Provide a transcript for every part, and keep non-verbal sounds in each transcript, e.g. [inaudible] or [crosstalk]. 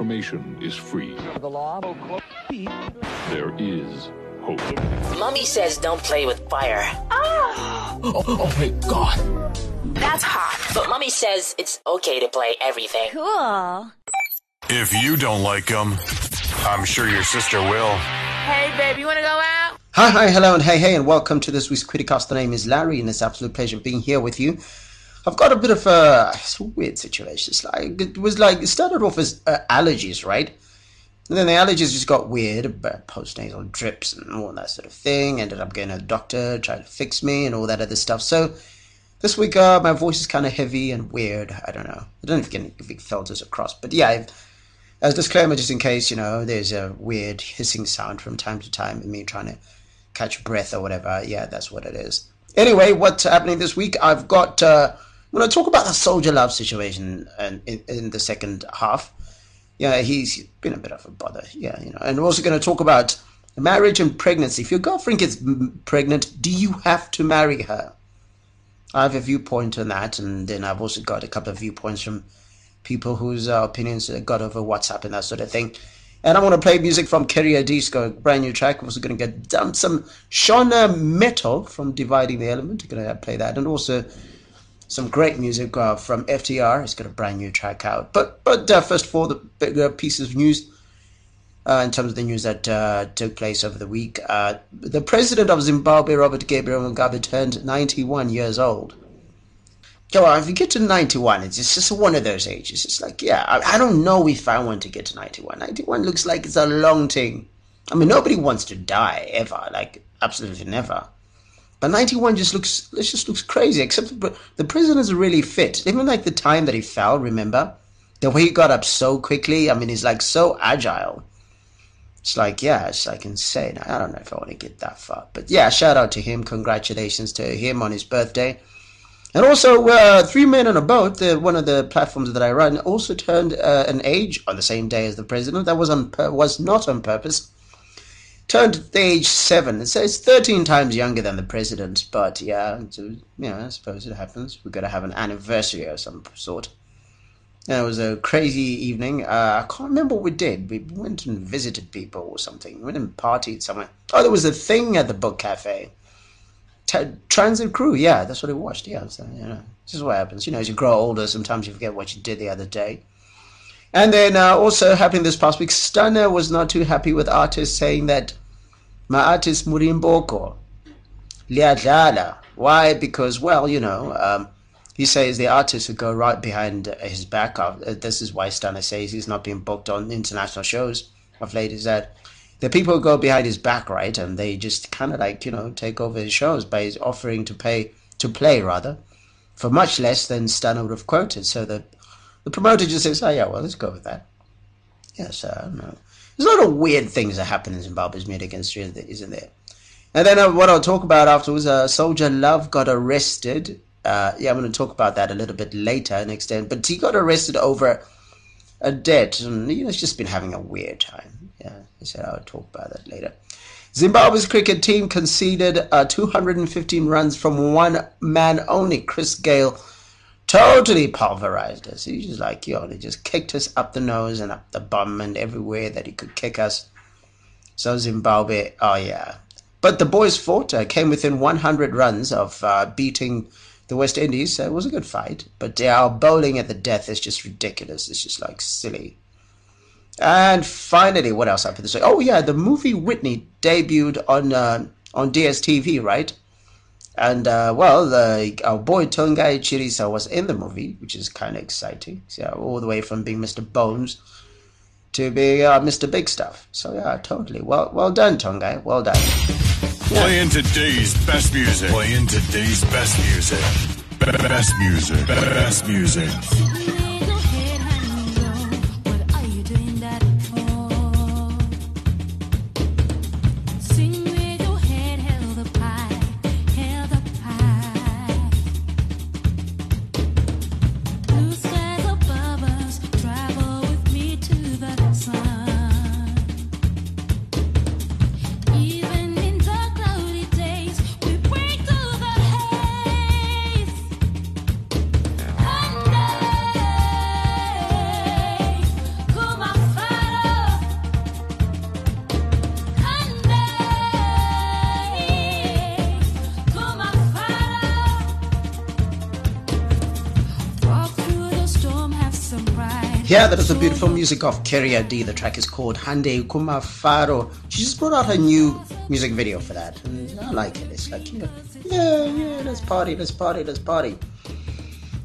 information is free. The law There is hope. Mummy says don't play with fire. Oh, oh, oh my god. That's hot. But Mummy says it's okay to play everything. Cool. If you don't like them, I'm sure your sister will. Hey, babe, you want to go out? Hi, hi, hello, and hey, hey, and welcome to this week's Criticast. The name is Larry, and it's absolute pleasure being here with you. I've got a bit of a, a weird situation. It's like it was like it started off as uh, allergies, right? And then the allergies just got weird, postnasal drips and all that sort of thing. Ended up getting a doctor, trying to fix me and all that other stuff. So this week, uh, my voice is kind of heavy and weird. I don't know. I don't know if, can, if it felt as across, but yeah. I've, as a disclaimer, just in case, you know, there's a weird hissing sound from time to time, and me trying to catch breath or whatever. Yeah, that's what it is. Anyway, what's happening this week? I've got. Uh, Going to talk about the soldier love situation in, in, in the second half. Yeah, he's been a bit of a bother. Yeah, you know, and we're also going to talk about marriage and pregnancy. If your girlfriend gets pregnant, do you have to marry her? I have a viewpoint on that, and then I've also got a couple of viewpoints from people whose uh, opinions got over WhatsApp and that sort of thing. And I want to play music from Carrier Disco, brand new track. I'm also going to get down some Shona Metal from Dividing the Element. I'm going to play that, and also some great music uh, from FTR. He's got a brand new track out. But but uh, first of all, the bigger pieces of news uh, in terms of the news that uh, took place over the week. Uh, the president of Zimbabwe, Robert Gabriel Mugabe, turned 91 years old. So if you get to 91, it's just one of those ages. It's like, yeah, I, I don't know if I want to get to 91. 91 looks like it's a long thing. I mean, nobody wants to die ever, like absolutely never. But 91 just looks, it just looks crazy. Except the president is really fit. Even like the time that he fell, remember? The way he got up so quickly. I mean, he's like so agile. It's like, yeah, it's like insane. I don't know if I want to get that far. But yeah, shout out to him. Congratulations to him on his birthday. And also, uh, Three Men on a Boat, the, one of the platforms that I run, also turned uh, an age on the same day as the president. That was on was not on purpose turned the age seven. So says 13 times younger than the president. But yeah, so, yeah, I suppose it happens. We've got to have an anniversary of some sort. And it was a crazy evening. Uh, I can't remember what we did. We went and visited people or something. We went and partied somewhere. Oh, there was a thing at the book cafe. T- Transit Crew, yeah, that's what I watched. Yeah, so, you know, this is what happens. You know, as you grow older, sometimes you forget what you did the other day. And then uh, also happening this past week, Stunner was not too happy with artists saying that my artist Murimboko, Liadlala. Why? Because, well, you know, um, he says the artists would go right behind his back. Uh, this is why Stunner says he's not being booked on international shows of late, is that the people go behind his back, right, and they just kind of like, you know, take over his shows by his offering to pay, to play rather, for much less than Stunner would have quoted. So the, the promoter just says, oh, yeah, well, let's go with that. Yes, don't know. There's a lot of weird things that happen in Zimbabwe's music industry, isn't there? And then uh, what I'll talk about afterwards, uh, Soldier Love got arrested. Uh, yeah, I'm going to talk about that a little bit later next time. But he got arrested over a debt, and you know, he's just been having a weird time. Yeah, I said I'll talk about that later. Zimbabwe's cricket team conceded uh, 215 runs from one man only, Chris Gayle totally pulverized us. He was like, yo, they just kicked us up the nose and up the bum and everywhere that he could kick us. So Zimbabwe, oh yeah. But the boys fought, uh, came within 100 runs of uh, beating the West Indies. So it was a good fight. But yeah, our bowling at the death is just ridiculous. It's just like silly. And finally, what else happened this week? Oh yeah, the movie Whitney debuted on uh, on DSTV, right? And uh, well, our boy Tongai Chirisa was in the movie, which is kind of exciting. So all the way from being Mr. Bones to being uh, Mr. Big Stuff. So yeah, totally. Well, well done, Tongai. Well done. Yeah. Playing today's best music. Playing today's best music. Best music. Best music. Yeah, that is the beautiful music of Keria D. The track is called Hande Kumafaro. She just brought out her new music video for that. And I like it. It's like, yeah, yeah, let's party, let's party, let's party.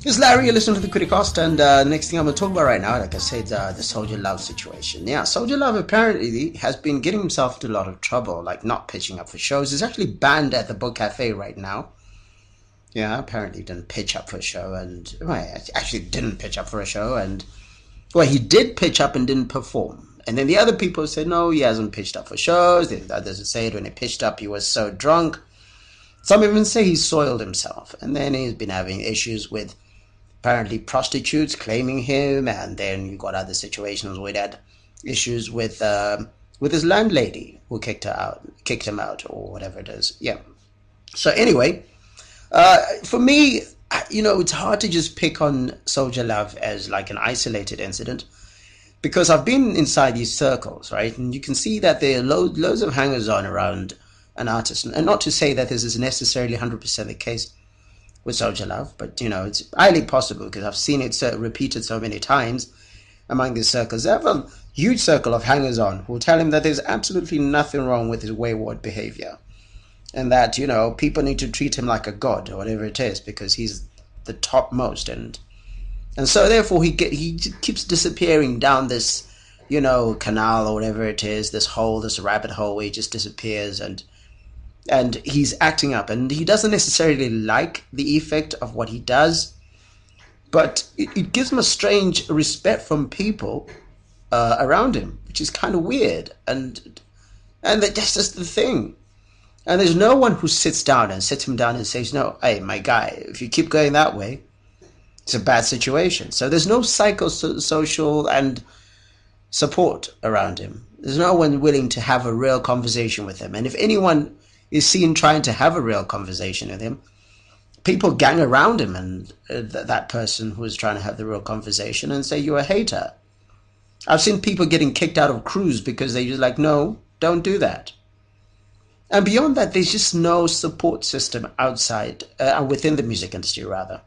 It's Larry, you listen to the Criticast, and uh, next thing I'm going to talk about right now, like I said, uh, the Soldier Love situation. Yeah, Soldier Love apparently has been getting himself into a lot of trouble, like not pitching up for shows. He's actually banned at the Book Cafe right now. Yeah, apparently didn't pitch up for a show, and well, actually didn't pitch up for a show, and well, he did pitch up and didn't perform. And then the other people said, no, he hasn't pitched up for shows. The others say when he pitched up, he was so drunk. Some even say he soiled himself. And then he's been having issues with apparently prostitutes claiming him. And then you got other situations where he had issues with uh, with his landlady who kicked her out, kicked him out, or whatever it is. Yeah. So anyway, uh, for me, you know, it's hard to just pick on Soldier Love as like an isolated incident because I've been inside these circles, right? And you can see that there are lo- loads of hangers on around an artist. And not to say that this is necessarily 100% the case with Soldier Love, but you know, it's highly possible because I've seen it so, repeated so many times among these circles. They have a huge circle of hangers on who will tell him that there's absolutely nothing wrong with his wayward behavior and that you know people need to treat him like a god or whatever it is because he's the topmost. And and so therefore he get, he keeps disappearing down this you know canal or whatever it is this hole this rabbit hole where he just disappears. And and he's acting up. And he doesn't necessarily like the effect of what he does but it, it gives him a strange respect from people uh, around him which is kind of weird. And and that's just the thing and there's no one who sits down and sits him down and says, No, hey, my guy, if you keep going that way, it's a bad situation. So there's no psychosocial and support around him. There's no one willing to have a real conversation with him. And if anyone is seen trying to have a real conversation with him, people gang around him and uh, th- that person who is trying to have the real conversation and say, You're a hater. I've seen people getting kicked out of crews because they're just like, No, don't do that. And beyond that, there's just no support system outside, uh, within the music industry, rather.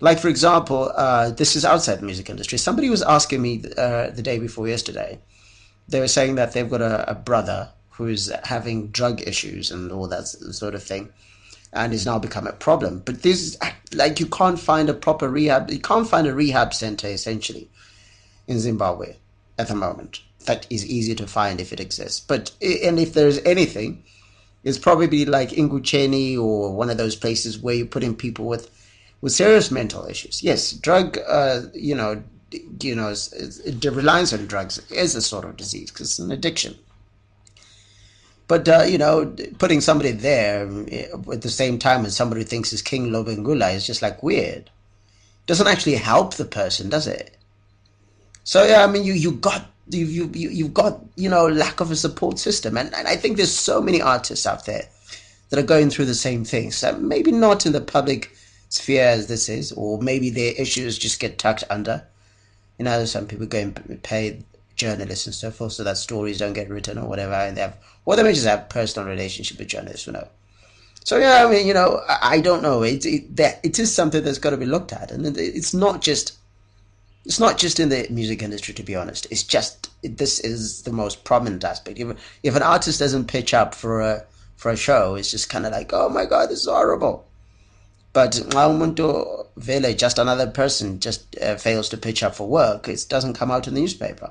Like, for example, uh, this is outside the music industry. Somebody was asking me uh, the day before yesterday. They were saying that they've got a, a brother who's having drug issues and all that sort of thing, and is now become a problem. But this, like, you can't find a proper rehab. You can't find a rehab center essentially in Zimbabwe at the moment. That is easy to find if it exists. But and if there's anything, it's probably like Ingutsheni or one of those places where you put in people with with serious mental issues. Yes, drug, uh, you know, you know, reliance on drugs is a sort of disease because it's an addiction. But uh, you know, putting somebody there eh, at the same time as somebody who thinks is King Lobengula is just like weird. Doesn't actually help the person, does it? So yeah, I mean, you you got you you you've got you know lack of a support system, and, and I think there's so many artists out there that are going through the same thing. So maybe not in the public sphere as this is, or maybe their issues just get tucked under. You know, some people go and pay journalists and so forth so that stories don't get written or whatever, and they have, or they may just have personal relationship with journalists, you know. So yeah, I mean, you know, I, don't know. It, it that it is something that's got to be looked at, and it's not just it's not just in the music industry, to be honest. It's just this is the most prominent aspect. If if an artist doesn't pitch up for a for a show, it's just kind of like, oh my god, this is horrible. But Umuntu Vele, just another person, just uh, fails to pitch up for work. It doesn't come out in the newspaper,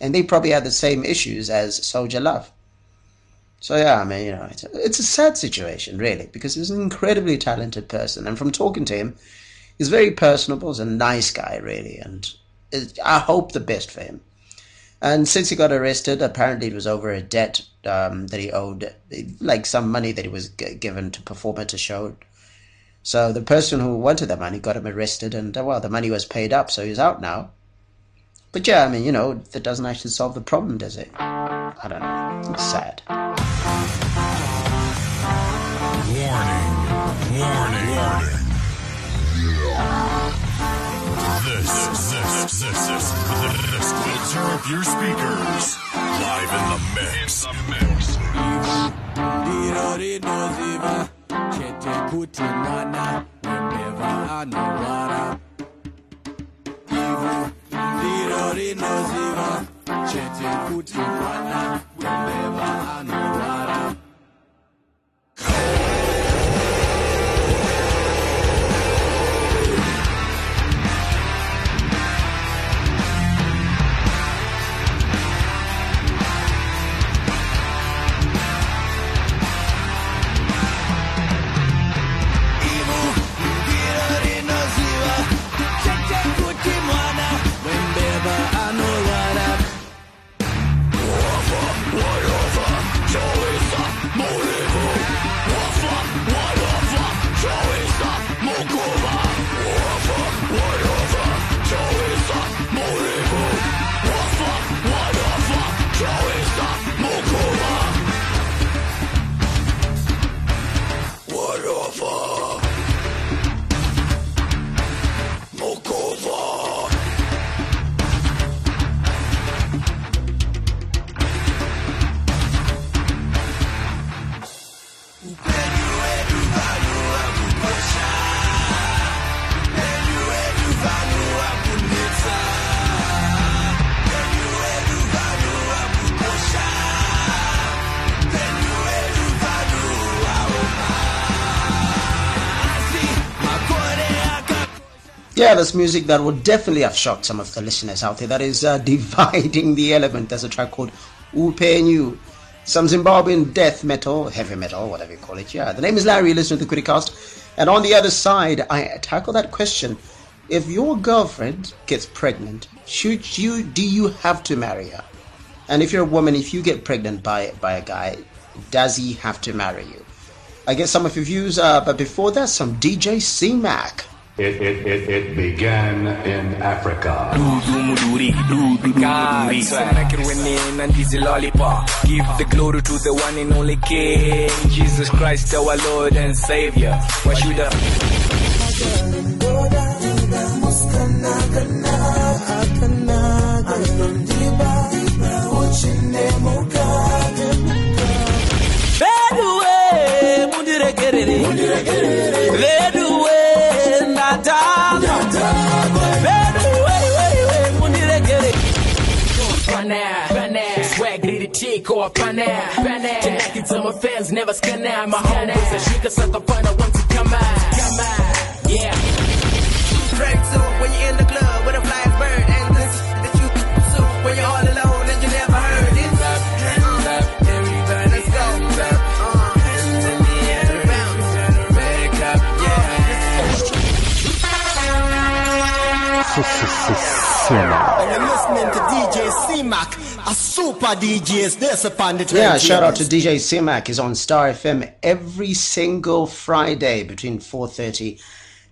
and they probably have the same issues as Soldier Love. So yeah, I mean, you know, it's it's a sad situation, really, because he's an incredibly talented person, and from talking to him, he's very personable. He's a nice guy, really, and I hope the best for him. And since he got arrested, apparently it was over a debt um, that he owed, like some money that he was g- given to perform at a show. So the person who wanted the money got him arrested, and well, the money was paid up, so he's out now. But yeah, I mean, you know, that doesn't actually solve the problem, does it? I don't know. It's sad. Warning. Warning. Warning. This, this, this, this, this will tear up your speakers. Live in the mix. rinoziva Yeah, that's music that would definitely have shocked some of the listeners out there. That is uh, [laughs] Dividing the Element. There's a track called Upenyu. Some Zimbabwean death metal, heavy metal, whatever you call it. Yeah, the name is Larry, listen to the Criticast. And on the other side, I tackle that question. If your girlfriend gets pregnant, should you, do you have to marry her? And if you're a woman, if you get pregnant by, by a guy, does he have to marry you? I get some of your views, uh, but before that, some DJ C-Mac. It, it, it, it began in Africa. Give the glory to the one and only King, Jesus Christ, our Lord and Savior. Why should I? Eh, did it tick or pana. Tonight it's my fans, never scan out. My homies, I shake a sucker fun, I want to super DJs this upon the Yeah, shout out to DJ C-Mac. He's on Star FM every single Friday between 4.30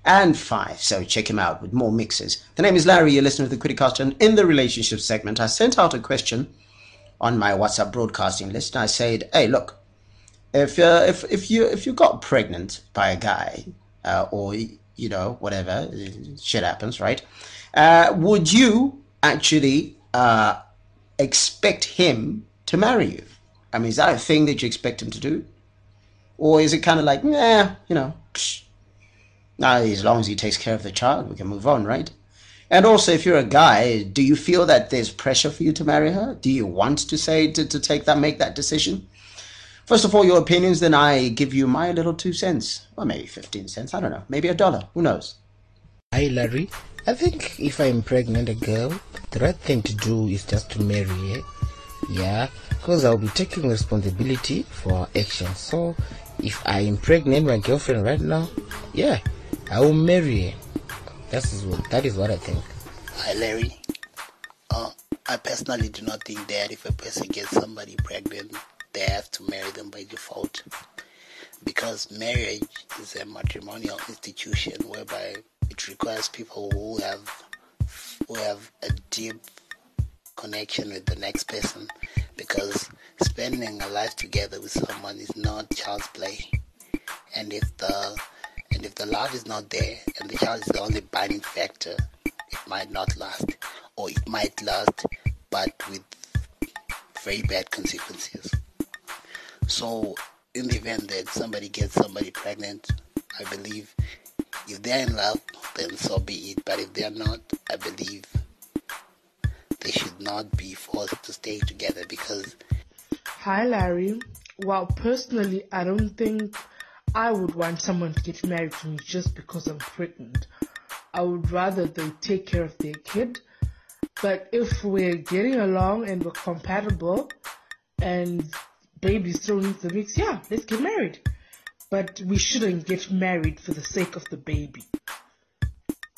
and 5. So check him out with more mixes. The name is Larry. You're listening to the Criticast. And in the relationship segment, I sent out a question on my WhatsApp broadcasting list. And I said, hey, look, if, uh, if, if, you, if you got pregnant by a guy uh, or, you know, whatever, shit happens, right? Uh, would you actually uh, expect him to marry you? I mean, is that a thing that you expect him to do? Or is it kind of like, nah, you know, psh, nah, as long as he takes care of the child, we can move on, right? And also, if you're a guy, do you feel that there's pressure for you to marry her? Do you want to say, to, to take that, make that decision? First of all, your opinions, then I give you my little two cents. Or maybe 15 cents, I don't know. Maybe a dollar, who knows? Hi, Larry. I think if I impregnate a girl, the right thing to do is just to marry her. Yeah, because I'll be taking responsibility for our actions. So, if I impregnate my girlfriend right now, yeah, I will marry her. That is what, that is what I think. Hi, Larry. Uh, I personally do not think that if a person gets somebody pregnant, they have to marry them by default. Because marriage is a matrimonial institution whereby it requires people who have who have a deep connection with the next person. Because spending a life together with someone is not child's play. And if the and if the love is not there and the child is the only binding factor, it might not last. Or it might last but with very bad consequences. So in the event that somebody gets somebody pregnant, I believe if they're in love, then so be it. But if they're not, I believe they should not be forced to stay together because. Hi, Larry. Well, personally, I don't think I would want someone to get married to me just because I'm pregnant. I would rather they take care of their kid. But if we're getting along and we're compatible and baby's thrown into the mix, yeah, let's get married. But we shouldn't get married for the sake of the baby.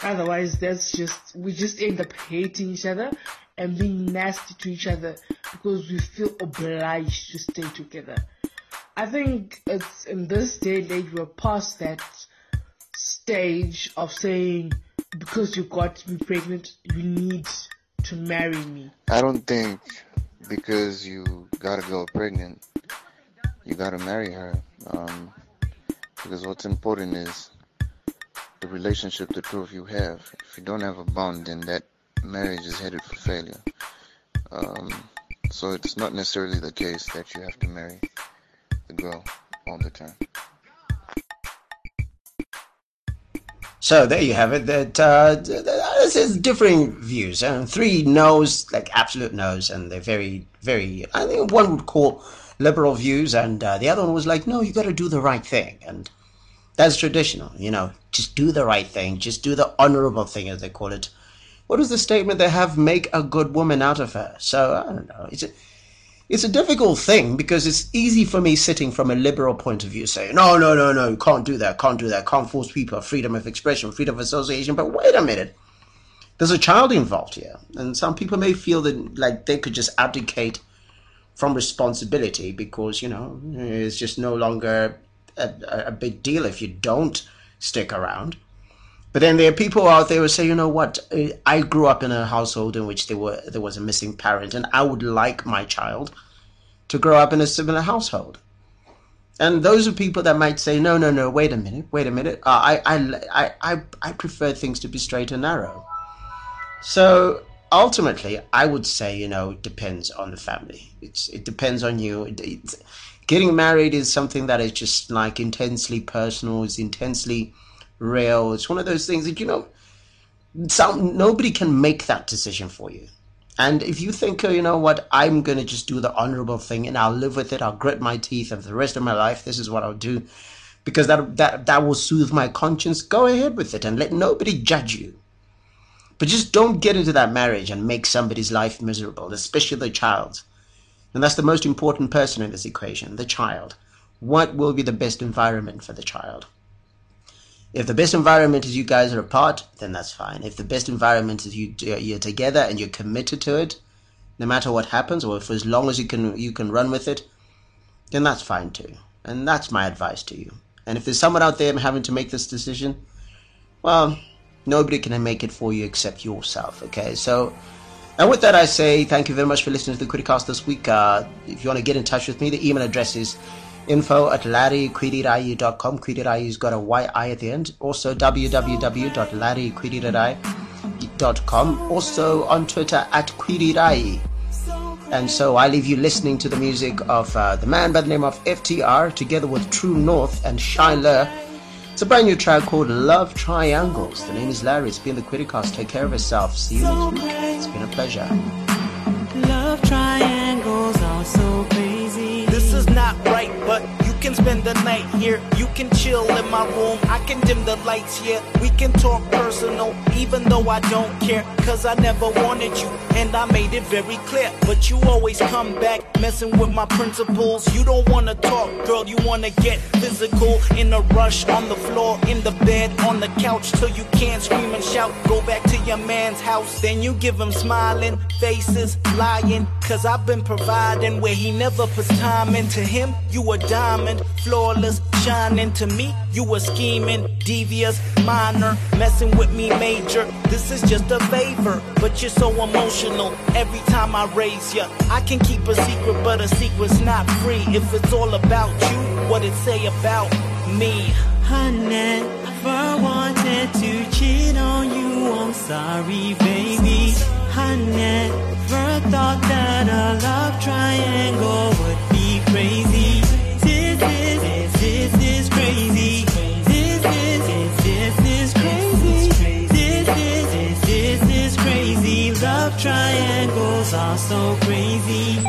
Otherwise, that's just, we just end up hating each other and being nasty to each other because we feel obliged to stay together. I think it's in this day and age we're past that stage of saying because you got me pregnant, you need to marry me. I don't think because you got a girl pregnant, you gotta marry her. Um, because what's important is the relationship the two of you have. If you don't have a bond, then that marriage is headed for failure. Um, so it's not necessarily the case that you have to marry the girl all the time. So there you have it. That uh, this is differing views, and three no's, like absolute no's, and they're very, very. I think one would call liberal views, and uh, the other one was like, no, you got to do the right thing, and that's traditional. You know, just do the right thing, just do the honorable thing, as they call it. What was the statement they have? Make a good woman out of her. So I don't know. It's a, it's a difficult thing because it's easy for me sitting from a liberal point of view saying, no, no, no, no, you can't do that, can't do that, can't force people, freedom of expression, freedom of association. But wait a minute, there's a child involved here, and some people may feel that like they could just abdicate from responsibility because you know it's just no longer a, a big deal if you don't stick around. But then there are people out there who say, you know what, I grew up in a household in which there were there was a missing parent, and I would like my child to grow up in a similar household. And those are people that might say, no, no, no, wait a minute, wait a minute. Uh, I, I, I, I prefer things to be straight and narrow. So ultimately, I would say, you know, it depends on the family. It's it depends on you. It, getting married is something that is just like intensely personal. It's intensely real. It's one of those things that you know, some nobody can make that decision for you. And if you think, oh, you know what, I'm going to just do the honorable thing and I'll live with it, I'll grit my teeth, and for the rest of my life, this is what I'll do, because that that that will soothe my conscience. Go ahead with it and let nobody judge you. But just don't get into that marriage and make somebody's life miserable, especially the child. And that's the most important person in this equation, the child. What will be the best environment for the child? If the best environment is you guys are apart, then that's fine. If the best environment is you uh, you're together and you're committed to it, no matter what happens, or for as long as you can you can run with it, then that's fine too. And that's my advice to you. And if there's someone out there having to make this decision, well, nobody can make it for you except yourself. Okay, so. And with that, I say thank you very much for listening to the Criticast this week. Uh, if you want to get in touch with me, the email address is info at larrykwirirai.com. Kwirirai got a Y-I at the end. Also www.larrykwirirai.com. Also on Twitter at Kwirirai. And so I leave you listening to the music of uh, the man by the name of FTR together with True North and Shyler. It's a brand new track called Love Triangles. The name is Larry. It's been the Criticast. Take care of yourself. See you next week. It's been a pleasure. Love triangles are so crazy. This is not right, but you can spend the night here. You can chill in my room. I can dim the lights here. We can talk personal, even though I don't care. Cause I never wanted you, and I made it very clear. But you always come back messing with my principles. You don't wanna talk, girl, you wanna get physical. In a rush, on the floor, in the bed, on the couch, till you can't scream and shout. Go back to your man's house, then you give him smiling faces, lying. Cause I've been providing where he never puts time into him. You a diamond, flawless, shining to me. You a scheming, devious, minor, messing with me major. This is just a favor, but you're so emotional. Every time I raise ya, I can keep a secret, but a secret's not free. If it's all about you, what it say about me? I never wanted to cheat on you. I'm sorry, baby. I never thought that a love triangle would be crazy. Crazy. This is, this, this is crazy. This is, this, this is crazy. Love triangles are so crazy.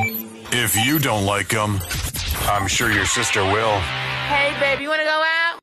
If you don't like them, I'm sure your sister will. Hey, babe, you wanna go out?